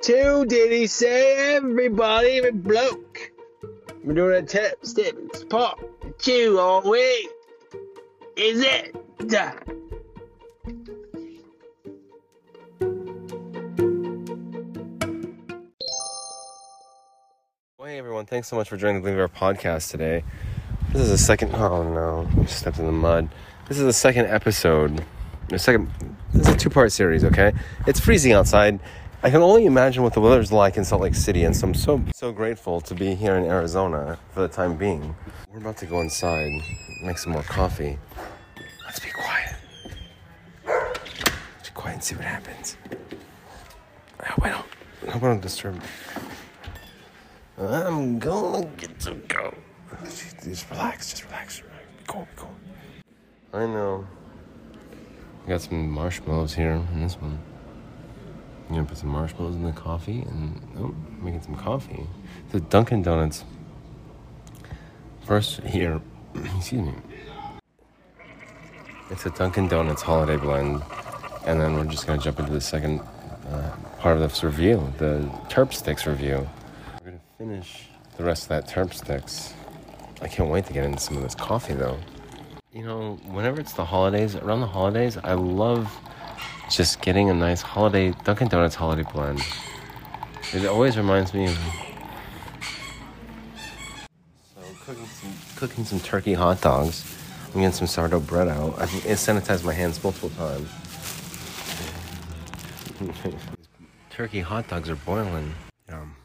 Two, did he say everybody but bloke? We're doing a tip, step part two all week. Is it? Hey everyone, thanks so much for joining the Believe Our podcast today. This is the second oh no, I stepped in the mud. This is the second episode. The second this is a two part series, okay? It's freezing outside. I can only imagine what the weather's like in Salt Lake City, and so I'm so so grateful to be here in Arizona for the time being. We're about to go inside, make some more coffee. Let's be quiet. Be quiet and see what happens. I hope I don't I hope I don't disturb I'm gonna get to go. Just relax, just relax. Be cool, be cool. I know. I got some marshmallows here in this one. I'm gonna put some marshmallows in the coffee and oh, making some coffee. The Dunkin' Donuts. First here, excuse me. It's a Dunkin' Donuts holiday blend, and then we're just gonna jump into the second uh, part of this review, the Terp Sticks review. We're gonna finish the rest of that Terp Sticks. I can't wait to get into some of this coffee though. You know, whenever it's the holidays, around the holidays, I love just getting a nice holiday Dunkin' Donuts holiday blend. It always reminds me of so cooking some cooking some turkey hot dogs. I'm getting some sourdough bread out. I've sanitized my hands multiple times. turkey hot dogs are boiling. Um,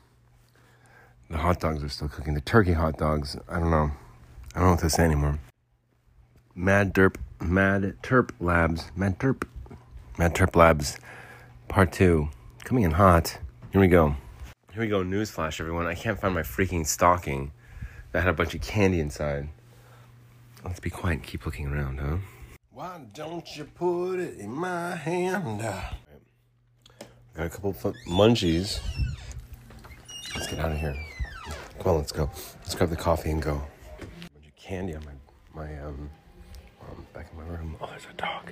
the hot dogs are still cooking. The turkey hot dogs, I don't know. I don't know what to say anymore. Mad Derp, Mad Terp Labs, Mad Terp, Mad Terp Labs, part two, coming in hot. Here we go. Here we go. Newsflash, everyone. I can't find my freaking stocking that had a bunch of candy inside. Let's be quiet and keep looking around, huh? Why don't you put it in my hand? Got a couple of munchies. Let's get out of here. Come on, let's go. Let's grab the coffee and go. A bunch of candy on my my um, um back in my room. Oh, there's a dog.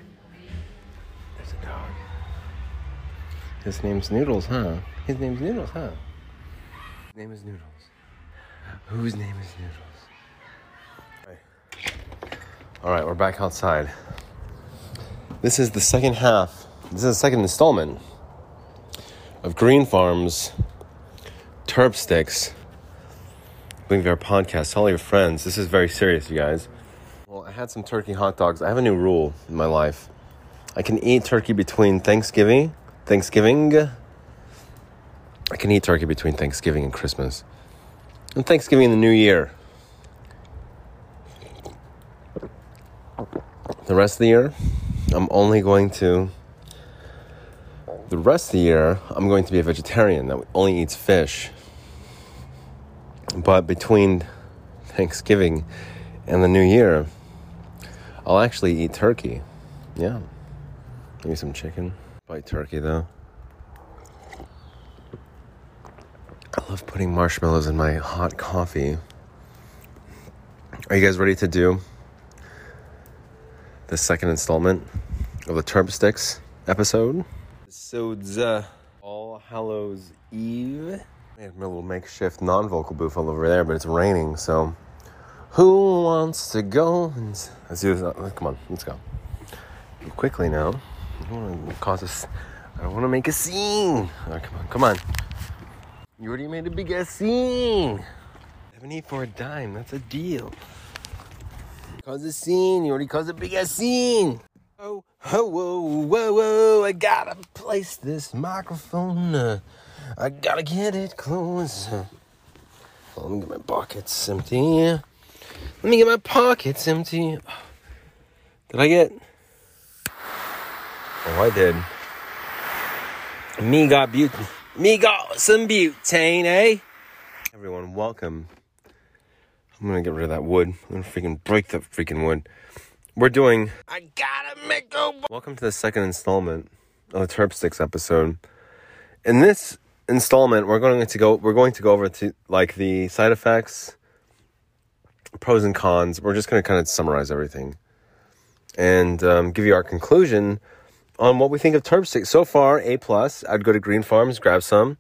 A dog. His name's Noodles, huh? His name's Noodles, huh? His name is Noodles. Whose name is Noodles? All right, we're back outside. This is the second half. This is the second installment of Greenpharms Terp Sticks. Bring our podcast. Tell all your friends. This is very serious, you guys. Well, I had some turkey hot dogs. I have a new rule in my life. I can eat turkey between Thanksgiving, Thanksgiving. I can eat turkey between Thanksgiving and Christmas. And Thanksgiving and the New Year. The rest of the year, I'm only going to. The rest of the year, I'm going to be a vegetarian that only eats fish. But between Thanksgiving and the New Year, I'll actually eat turkey. Yeah. Maybe some chicken. Bite turkey though. I love putting marshmallows in my hot coffee. Are you guys ready to do the second installment of the Terp Sticks episode? Episodes uh, All Hallows Eve. I have my little makeshift non-vocal booth all over there, but it's raining, so who wants to go? Let's do this. Uh, come on, let's go. Quickly now. I don't want to cause us. I don't want to make a scene. Right, come on, come on. You already made a big ass scene. Seventy for a dime. That's a deal. Cause a scene. You already caused a big ass scene. Oh, oh, whoa, whoa, whoa! I gotta place this microphone. Uh, I gotta get it close. Let me get my pockets empty. Let me get my pockets empty. Did I get? Oh, I did. Me got butane. Me got some butane, eh? Everyone, welcome. I'm gonna get rid of that wood. I'm gonna freaking break the freaking wood. We're doing. I gotta make a. Welcome to the second installment of the Terp Sticks episode. In this installment, we're going to go. We're going to go over to like the side effects, pros and cons. We're just gonna kind of summarize everything and um, give you our conclusion on what we think of sticks. So far, A plus. I'd go to Greenpharms, grab some,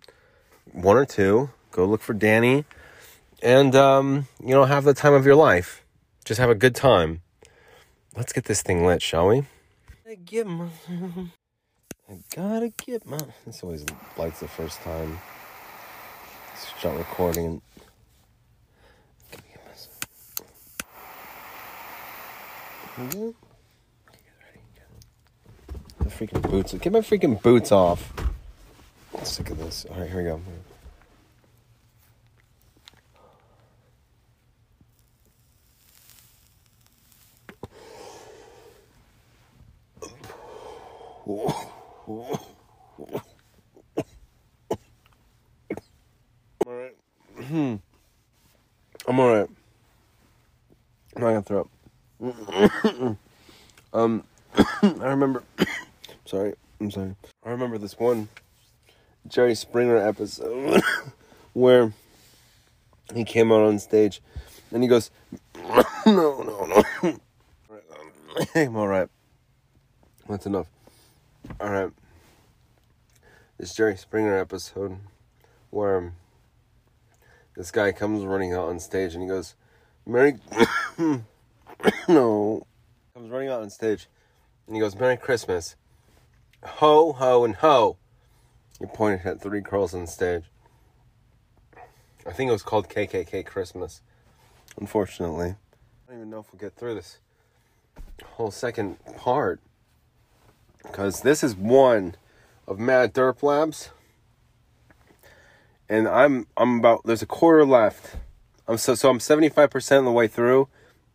one or two. Go look for Danny, and um, you know, have the time of your life. Just have a good time. Let's get this thing lit, shall we? I get my, I gotta get my. This always lights the first time. Start recording. And, Can we get my- Mhm. Okay, get ready, get- The freaking boots. Get my freaking boots off. I'm sick of this. All right, here we go. All right. Hmm. I'm all right. I'm not gonna throw up. um, I remember. Sorry, I'm sorry. I remember this one Jerry Springer episode where he came out on stage and he goes, "No, no, no." I'm all right. That's enough. All right. This Jerry Springer episode where this guy comes running out on stage and he goes, Merry. no. Comes running out on stage and he goes, Merry Christmas. Ho, ho, and ho. He pointed at three girls on stage. I think it was called KKK Christmas. Unfortunately. I don't even know if we'll get through this whole second part. Because this is one of Mad Terp Labs. And I'm I'm about there's a quarter left. I'm so so I'm 75% of the way through.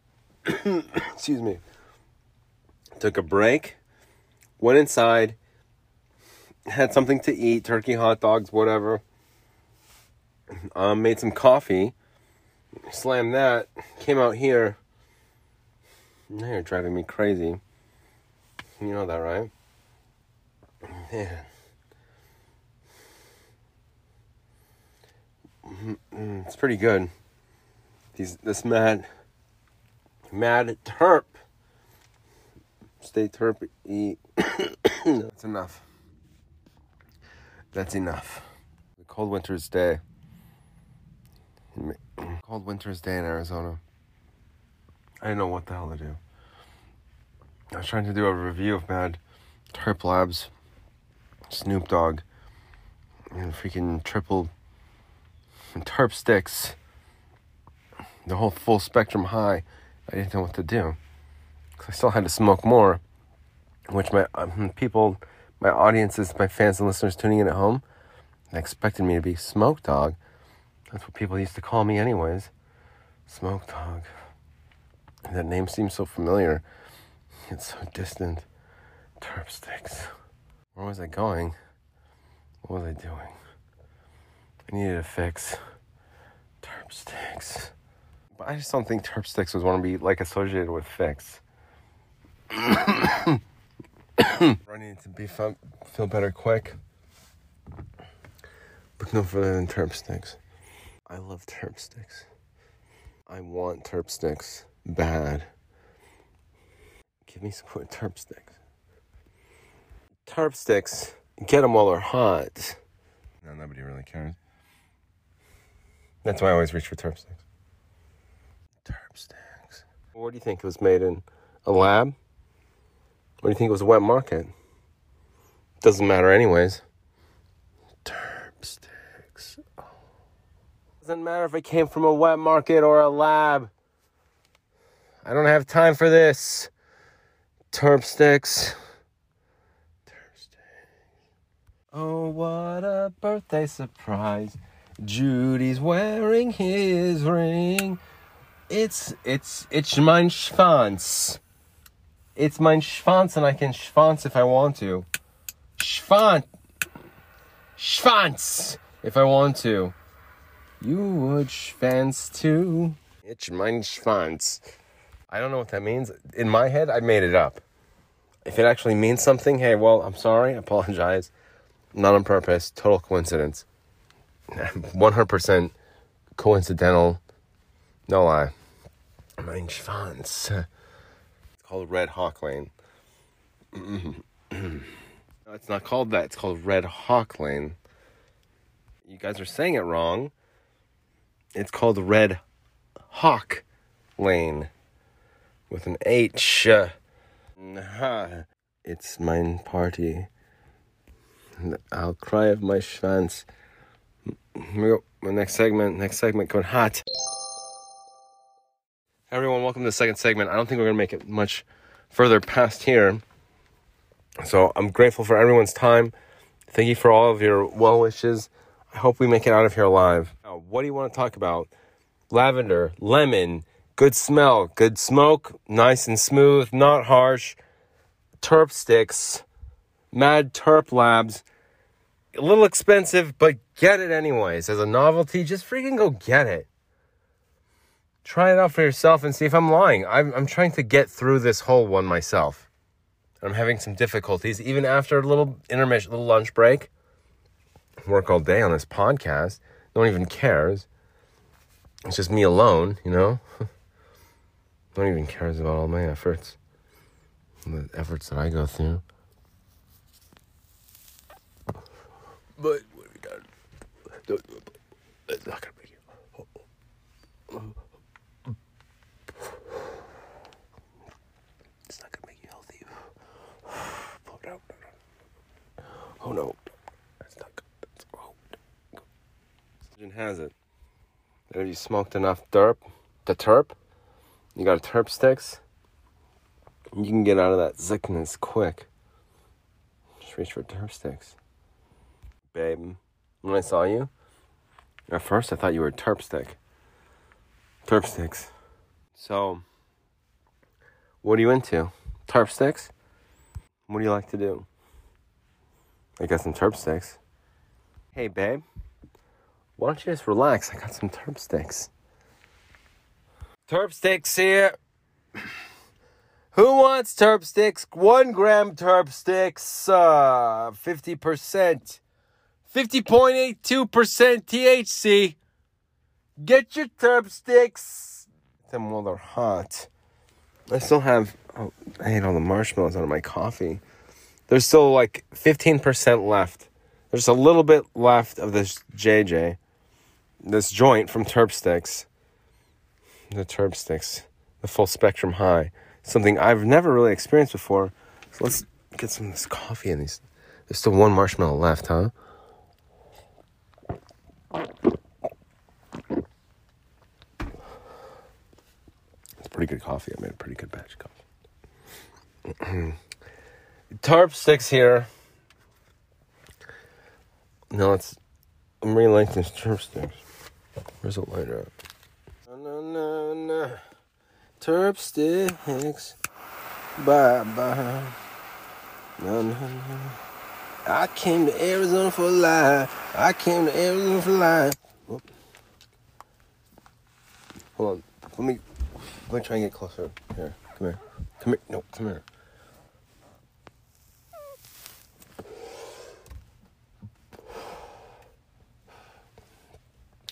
Excuse me. Took a break. Went inside. Had something to eat, turkey, hot dogs, whatever. Um, made some coffee. Slammed that. Came out here. Now you're driving me crazy. You know that, right? Man. Mm, It's pretty good. These this mad mad terp. Stay terp eat. That's enough. That's enough. The cold winter's day. Cold winter's day in Arizona. I didn't know what the hell to do. I was trying to do a review of Mad Terp Labs, Snoop Dogg, and freaking triple and terp sticks, the whole full spectrum high. I didn't know what to do. 'Cause I still had to smoke more, which my um, people, my audiences, my fans and listeners tuning in at home, they expected me to be Smoke Dog. That's what people used to call me, anyways. Smoke Dog. That name seems so familiar. It's so distant. Terp sticks. Where was I going? What was I doing? I needed a fix. Terp sticks. But I just don't think terp sticks was want to be like associated with fix. I need to be fun, feel better quick. But no further than terp sticks. I love terp sticks. I want terp sticks bad. Give me some more terp sticks. Terp sticks, get them while they're hot. No, nobody really cares. That's why I always reach for terp sticks. Terp sticks. What do you think it was made in? A lab? What do you think it was a wet market? Doesn't matter, anyways. Terp sticks. Oh. Doesn't matter if it came from a wet market or a lab. I don't have time for this. Terp sticks. Terp sticks. Oh, what a birthday surprise. Judy's wearing his ring. It's it's it's mein Schwanz. It's mein Schwanz and I can Schwanz if I want to. Schwanz. Schwanz if I want to. You would Schwanz too. It's mein Schwanz. I don't know what that means. In my head, I made it up. If it actually means something, hey, well, I'm sorry. I apologize. Not on purpose. Total coincidence. 100% coincidental. No lie. Mein Schwanz. Called Red Hawk Lane. it's not called that. It's called Red Hawk Lane. You guys are saying it wrong. It's called Red Hawk Lane with an H. It's mine party. I'll cry of my schwanz. We go. Next segment. Next segment going hot. Everyone, welcome to the second segment. I don't think we're gonna make it much further past here. So I'm grateful for everyone's time. Thank you for all of your well wishes. I hope we make it out of here alive. Now, what do you want to talk about? Lavender, lemon, good smell, good smoke, nice and smooth, not harsh. Terp sticks, Mad Terp Labs. A little expensive, but get it anyways. As a novelty, just freaking go get it. Try it out for yourself and see if I'm lying. I'm, I'm trying to get through this whole one myself. I'm having some difficulties, even after a little intermission, little lunch break. Work all day on this podcast. No one even cares. It's just me alone, you know? no one even cares about all my efforts. The efforts that I go through. But what we got? It's not gonna make you. It's not gonna make you healthy. Oh no! Oh no! That's not good. That's, oh. Legend has it that if you smoked enough derp, the terp, you got a terp sticks, you can get out of that sickness quick. Just reach for terp sticks. Babe, when I saw you, at first I thought you were a terp stick. Terp sticks. So, what are you into? Terp sticks? What do you like to do? I got some terp sticks. Hey, babe. Why don't you just relax? I got some terp sticks. Terp sticks here. Who wants terp sticks? One gram terp sticks, uh, 50%. 50.82% THC. Get your terp sticks. Them while they're hot. I still have, oh, I ate all the marshmallows out of my coffee. There's still like 15% left. There's a little bit left of this JJ, this joint from Terp Sticks. The Terp Sticks, the full spectrum high. Something I've never really experienced before. So let's get some of this coffee in these. There's still one marshmallow left, huh? It's pretty good coffee. I made a pretty good batch of coffee. Tarp sticks here. No, it's. I'm relighting these tarp sticks. Where's the lighter at? No, no, no. Terp sticks. Bye bye. No, no, no. I came to Arizona for life. I came to Arizona for life. Whoop. Hold on. Let me let me try and get closer. Here. Come here. Come here. No, come here.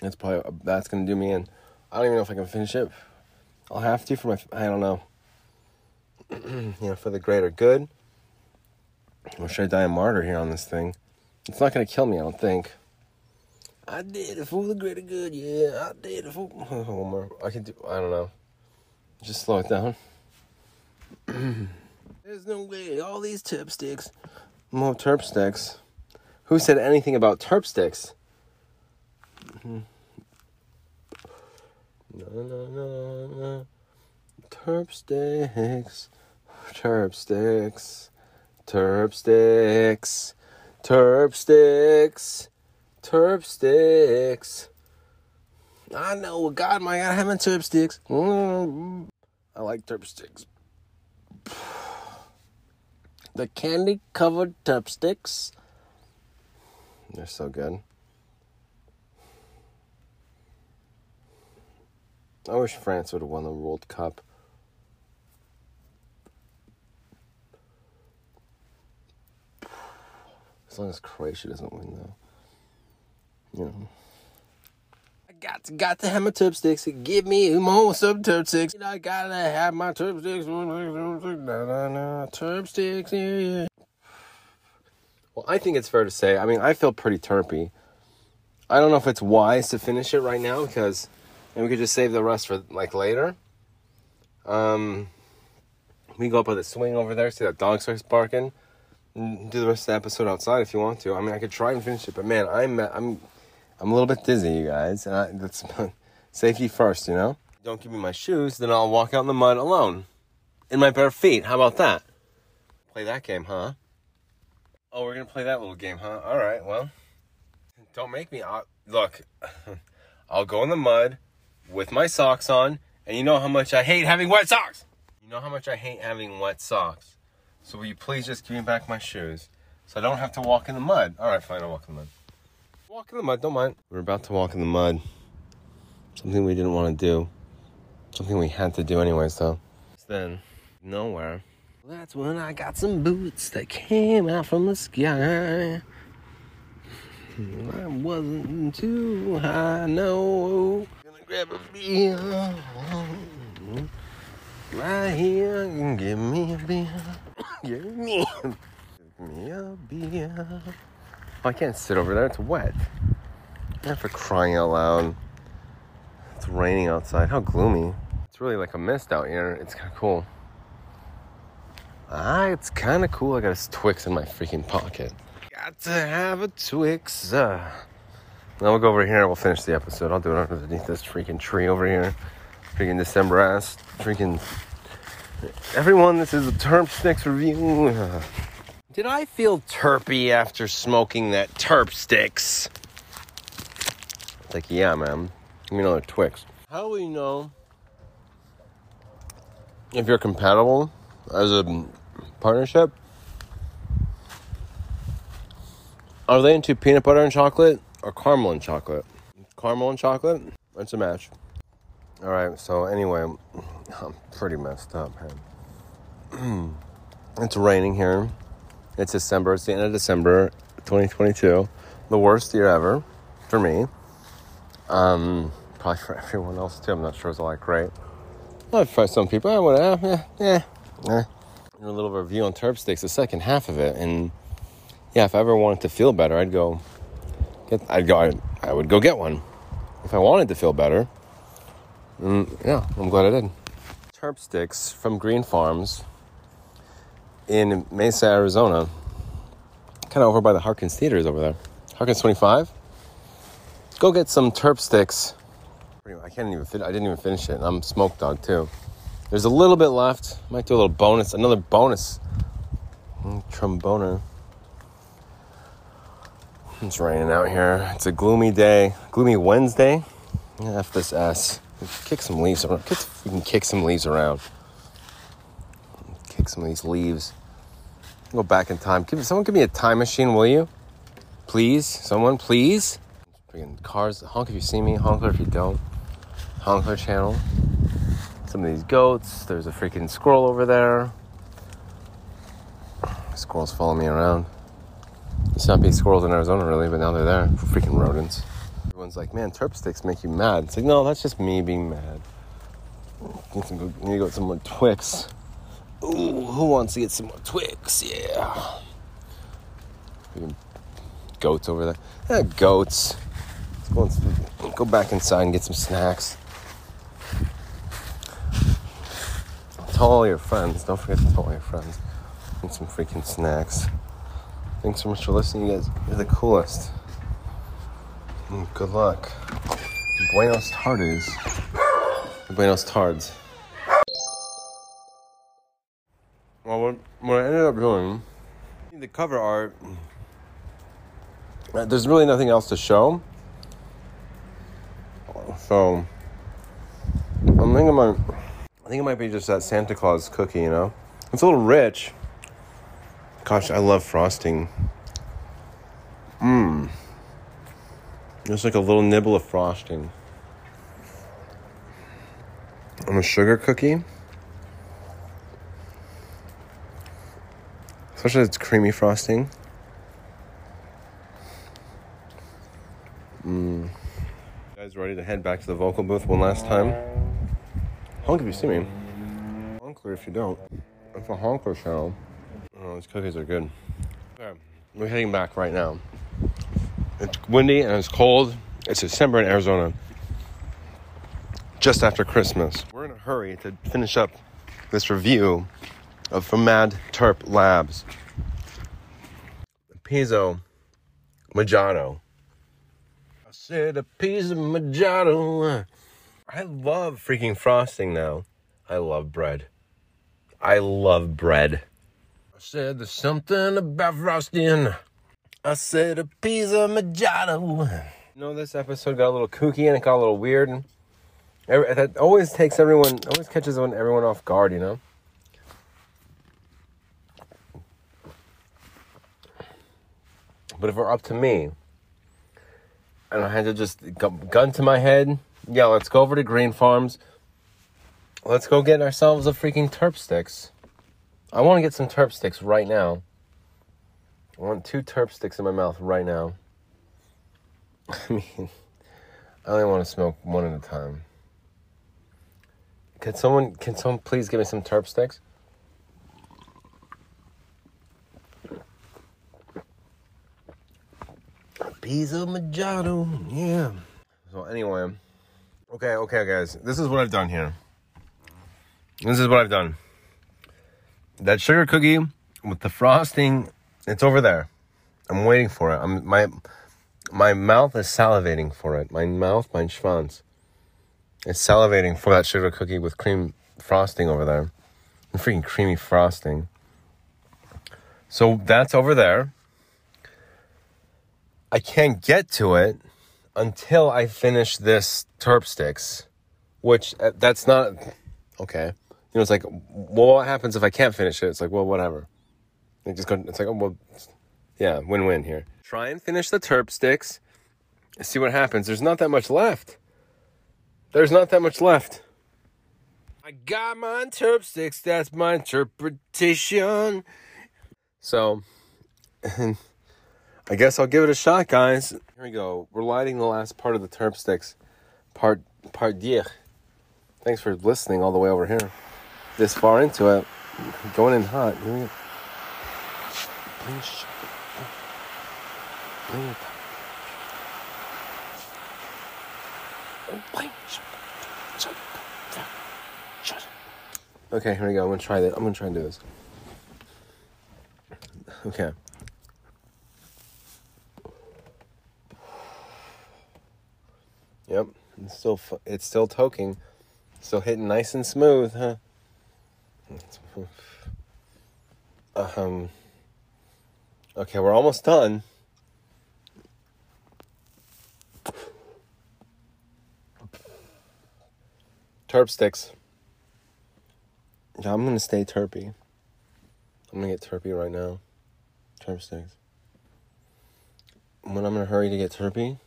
That's probably that's gonna do me in. I don't even know if I can finish it. I'll have to for my. I don't know. you know, for the greater good. Or should I die a martyr here on this thing? It's not gonna kill me, I don't think. I did it for the greater good, yeah. I did it for. Oh, One more. I can do. I don't know. Just slow it down. There's no way. All these terp sticks. More terp sticks. Who said anything about terp sticks? Mm-hmm. No, no, no, no. Terp sticks. Terp sticks. Terp sticks. Terp sticks. Terp sticks. I know. God, my God, having terp sticks. Mm. I like terp sticks. The candy covered terp sticks. They're so good. I wish France would have won the World Cup. As long as Croatia doesn't win, though. You know. I got to, got to have my tub sticks. Give me more some tub sticks. I gotta have my tub sticks. Na, na, na, tub sticks, yeah. Well, I think it's fair to say. I mean, I feel pretty terpy. I don't know if it's wise to finish it right now because, and we could just save the rest for like later. Um, we go up with a swing over there, see that dog starts barking, and do the rest of the episode outside if you want to. I mean, I could try and finish it, but man, I'm I'm I'm a little bit dizzy, you guys, and I, that's safety first, you know. Don't give me my shoes, then I'll walk out in the mud alone, in my bare feet. How about that? Play that game, huh? Oh, we're gonna play that little game, huh? All right, well, don't make me. i look, I'll go in the mud with my socks on, and you know how much I hate having wet socks. You know how much I hate having wet socks. So will you please just give me back my shoes, so I don't have to walk in the mud? All right, fine, I'll walk in the mud. Walk in the mud, don't mind. We're about to walk in the mud. Something we didn't want to do. Something we had to do anyways, though. Then, nowhere. That's when I got some boots that came out from the sky. I wasn't too high, no. Right here give me a beer. Give me, give me a beer. Oh, I can't sit over there. It's wet. Yeah, for crying out loud. It's raining outside. How gloomy. It's really like a mist out here. It's kind of cool. Ah, it's kind of cool. I got a Twix in my freaking pocket. Got to have a Twix. Uh. Now we'll go over here and we'll finish the episode. I'll do it underneath this freaking tree over here. Freaking December ass. Freaking. Everyone, this is a Terp Sticks review. Did I feel terpy after smoking that terp sticks? Like, yeah, man. Give me another Twix. How do we know if you're compatible as a partnership? Are they into peanut butter and chocolate or caramel and chocolate? Caramel and chocolate? It's a match. All right, so anyway, I'm pretty messed up, man. it's raining here. It's December. It's the end of December 2022. The worst year ever for me. Um, probably for everyone else too. I'm not sure it's all that great. But for some people, I would, uh, yeah, yeah, yeah. A little review on Terp Sticks, the second half of it, and yeah, if I ever wanted to feel better, I'd go. I'd go. I, would go get one. If I wanted to feel better, mm, yeah, I'm glad I did. Terp Sticks from Greenpharms in Mesa, Arizona, kind of over by the Harkins Theaters over there. Harkins 25. Go get some terp sticks. I can't even fit. I didn't even finish it. I'm smoke dog too. There's a little bit left. Might do a little bonus. Another bonus. Mm, tromboner. It's raining out here. It's a gloomy day. Gloomy Wednesday. F this S. Kick some leaves around. We can kick some leaves around kick some of these leaves. Go back in time. Give someone give me a time machine, will you? Please, someone, please. Freaking cars. Honk if you see me. Honkler if you don't. Honkler channel. Some of these goats. There's a freaking squirrel over there. Squirrels follow me around. It's not be squirrels in Arizona really, but now they're there. Freaking rodents. Everyone's like, man, terp sticks make you mad. It's like, no, that's just me being mad. Need go, need to go get some more Twix. Ooh, who wants to get some more Twix? Yeah. Goats over there. Yeah, goats. Let's go, go back inside and get some snacks. Tell all your friends. Don't forget to tell all your friends. Get some freaking snacks. Thanks so much for listening, you guys. You're the coolest. And good luck. Buenos tardes. Buenos tardes. Well, what, what I ended up doing, the cover art, uh, there's really nothing else to show. So, I'm thinking my, I think it might be just that Santa Claus cookie, you know? It's a little rich. Gosh, I love frosting. Mmm. Just like a little nibble of frosting. On a sugar cookie. Especially it's creamy frosting. Mmm. Guys, ready to head back to the vocal booth one last time? Honk if you see me. Honkler if you don't. It's a honker channel. These cookies are good. Okay. We're heading back right now. It's windy and it's cold. It's December in Arizona. Just after Christmas. We're in a hurry to finish up this review of from Mad Terp Labs. Pizzo Mojito. I said a of Mojito. I love freaking frosting now. I love bread. I love bread. Said there's something about frosting. I said a of Mojito. You know, this episode got a little kooky and it got a little weird. And every, that always takes everyone, always catches everyone off guard, you know? But if it were up to me, and I had to just gun to my head, yeah, let's go over to Greenpharms. Let's go get ourselves a freaking terp sticks. I want to get some terp sticks right now. I want two terp sticks in my mouth right now. I mean, I only want to smoke one at a time. Can someone, can someone please give me some terp sticks? Piece of Mojito, yeah. So anyway, okay, okay, guys, this is what I've done here. This is what I've done. That sugar cookie with the frosting, it's over there. I'm waiting for it. I'm my my mouth is salivating for it. My mouth, my schwanz, is salivating for that sugar cookie with cream frosting over there. And freaking creamy frosting. So that's over there. I can't get to it until I finish this terp sticks, which uh, that's not okay. You know, it's like, well, what happens if I can't finish it? It's like, well, whatever. It just go, it's like, oh, well, yeah, win-win here. Try and finish the terp sticks. See what happens. There's not that much left. There's not that much left. I got my terp sticks. That's my interpretation. So. I guess I'll give it a shot, guys. Here we go. We're lighting the last part of the terp sticks. Part part dier. Thanks for listening all the way over here. This far into it. Going in hot. Here we go. Okay, here we go. I'm gonna try that. I'm gonna try and do this. Okay. Yep, it's still it's still toking, still hitting nice and smooth, huh? Um. Okay, we're almost done. Terp sticks. Yeah, I'm gonna stay terpy. I'm gonna get terpy right now. Terp sticks. When I'm in a hurry to get terpy,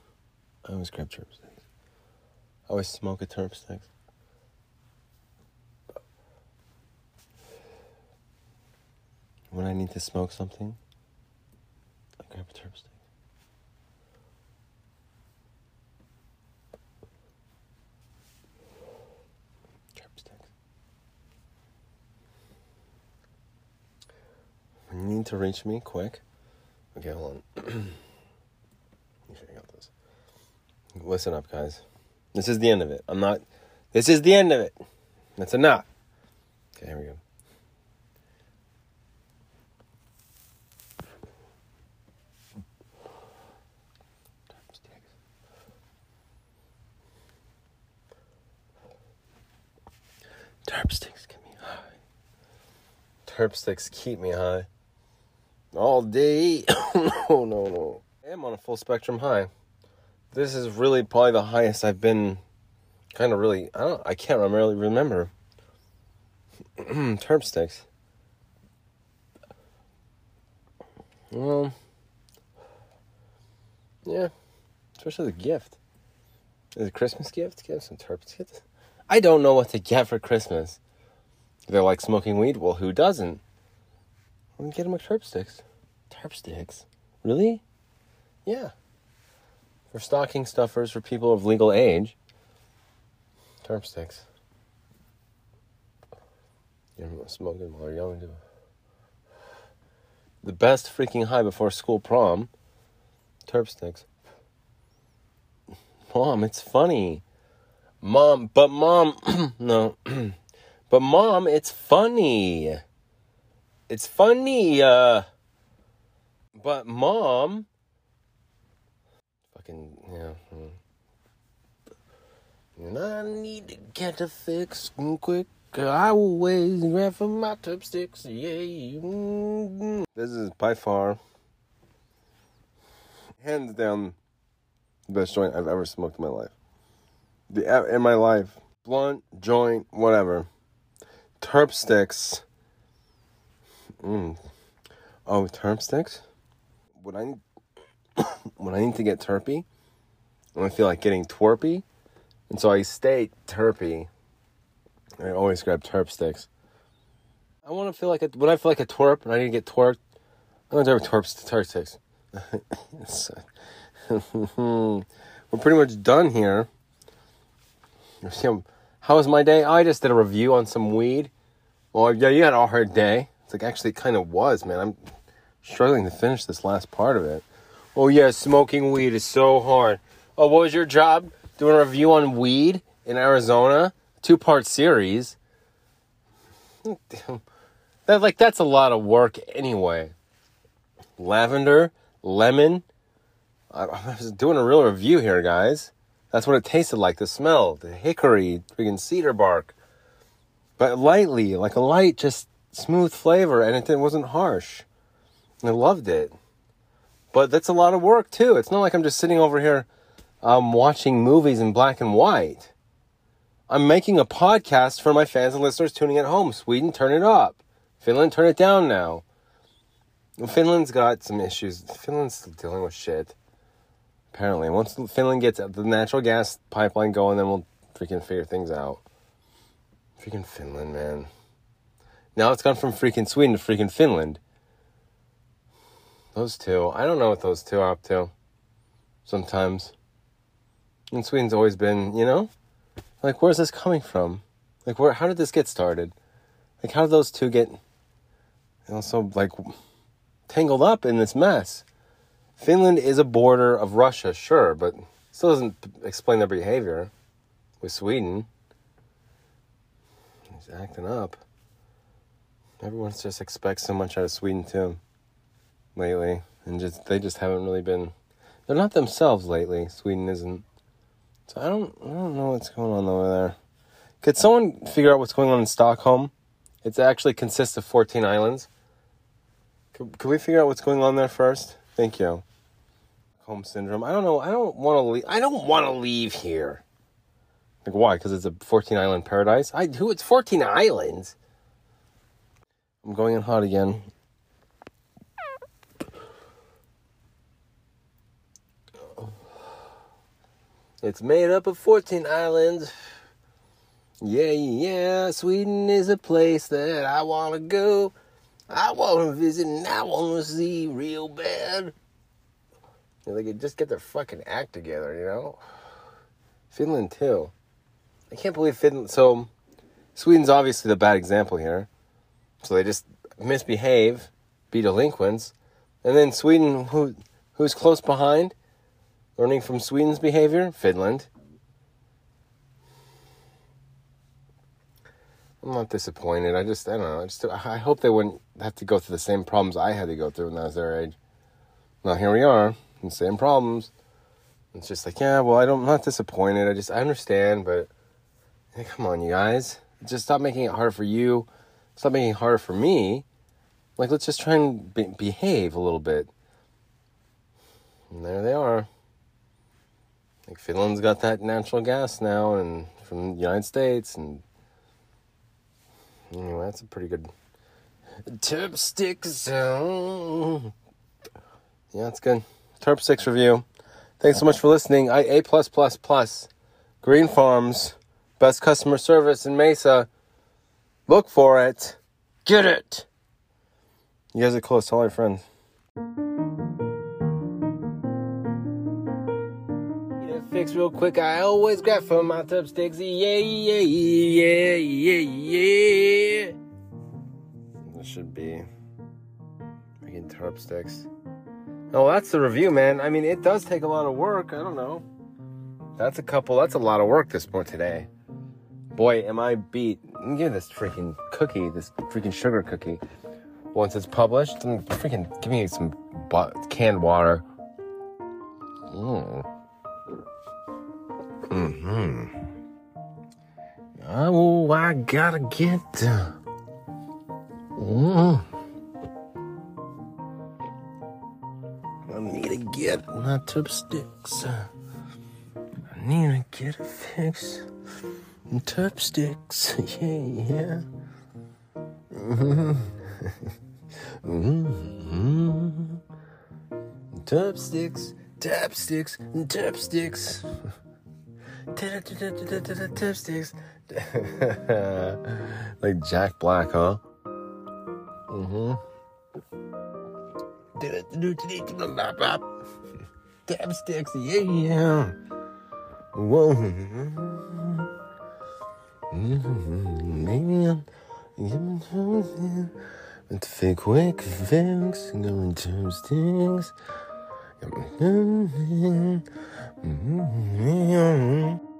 I always grab terp sticks. I always smoke a terp stick. When I need to smoke something, I grab a terp stick. Terp sticks. When you need to reach me quick, okay, hold on. Make sure you got this. Listen up, guys. This is the end of it. I'm not. This is the end of it. That's enough. Okay, here we go. Terp sticks get me high. Terp sticks keep me high. All day. oh no no. I am on a full spectrum high this is really probably the highest I've been. Kind of really, I don't, I can't really remember. terp sticks. Well, yeah, especially the gift. Is a Christmas gift? Get some terp sticks. I don't know what to get for Christmas. They're like smoking weed. Well, who doesn't? Well, get them a terp sticks. Terp sticks. Really? Yeah for stocking stuffers for people of legal age. Terp sticks. You're smoking while you're young, too. the best freaking high before school prom. Terp sticks. Mom, it's funny. Mom, but mom, no. but mom, it's funny. It's funny. Uh, but mom, fucking yeah. And I need to get a fix quick. I always grab for my top sticks. Yeah. This is by far, hands down, the best joint I've ever smoked in my life. The in my life, blunt joint, whatever. Terp sticks. Mm. Oh, terp sticks. When I when I need to get terpy, when I feel like getting twerpy and so I stay terpy. I always grab terp sticks. I want to feel like a, when I feel like a twerp and I need to get twerked, I'm gonna grab twerp terp sticks. We're pretty much done here. How was my day? I just did a review on some weed. Well, yeah, you had a hard day. It's like actually it kind of was, man. I'm struggling to finish this last part of it. Oh yeah, smoking weed is so hard. Oh, what was your job? doing a review on weed in Arizona, two part series. Damn. That like that's a lot of work anyway. Lavender, lemon. I, I was doing a real review here, guys. That's what it tasted like. The smell, the hickory, freaking cedar bark, but lightly, like a light, just smooth flavor, and it, wasn't harsh. I loved it. But that's a lot of work too. It's not like I'm just sitting over here um, watching movies in black and white. I'm making a podcast for my fans and listeners tuning at home. Sweden, turn it up. Finland, turn it down now. Finland's got some issues. Finland's dealing with shit. Apparently, once Finland gets the natural gas pipeline going, then we'll freaking figure things out. Freaking Finland, man. Now it's gone from freaking Sweden to freaking Finland. Those two, I don't know what those two are up to. Sometimes. And Sweden's always been, you know, like where's this coming from? Like where? How did this get started? Like how did those two get, also like, tangled up in this mess? Finland is a border of Russia, sure, but still doesn't explain their behavior with Sweden. He's acting up. Everyone's just expects so much out of Sweden too. Lately, and just they just haven't really been. They're not themselves lately. Sweden isn't. So I don't, I don't know what's going on over there. Could someone figure out what's going on in Stockholm? It actually consists of 14 islands. Could, could we figure out what's going on there first? Thank you. Home syndrome. I don't know. I don't want to leave. I don't want to leave here. Like why? Because it's a 14 island paradise. I who? It's 14 islands. I'm going in hot again. It's made up of 14 islands. Yeah, yeah, Sweden is a place that I want to go. I want to visit and I want to see real bad. They could just get their fucking act together, you know? Finland, too. I can't believe Finland. So, Sweden's obviously the bad example here. So they just misbehave, be delinquents. And then Sweden, who who's close behind, Learning from Sweden's behavior, Finland. I'm not disappointed. I just, I don't know. I just, I hope they wouldn't have to go through the same problems I had to go through when I was their age. Now here we are, the same problems. It's just like, yeah, well, I don't, I'm not disappointed. I just, I understand, but come on, you guys. Just stop making it harder for you. Stop making it harder for me. Like, let's just try and be- behave a little bit. And there they are. Like Finland's got that natural gas now, and from the United States, and anyway, that's a pretty good Terp stick zone. Yeah, that's good. Terp sticks review. Thanks so much for listening. I A plus plus plus. Greenpharms, best customer service in Mesa. Look for it. Get it. You guys are close. Tell all your friends. fix real quick. I always grab from my top sticks. Yeah, yeah, yeah, yeah, yeah. This should be eating turp sticks. Oh, that's the review, man. I mean, it does take a lot of work. I don't know. That's a couple. That's a lot of work this morning today. Boy, am I beat. Give me this freaking cookie, this freaking sugar cookie. Once it's published, and freaking give me some canned water. Mm. Hmm. Oh, I gotta get. Mm. I need to get my Terpstix. I need to get a fix. Tip sticks, yeah, yeah. Mm-hmm. mm-hmm. Tip sticks, tap sticks, tap sticks. Tip sticks. like Jack Black, huh? Mm-hmm. Tap sticks, yeah. Whoa. Maybe I'm giving with fake quick fix, going to. Mm-hmm.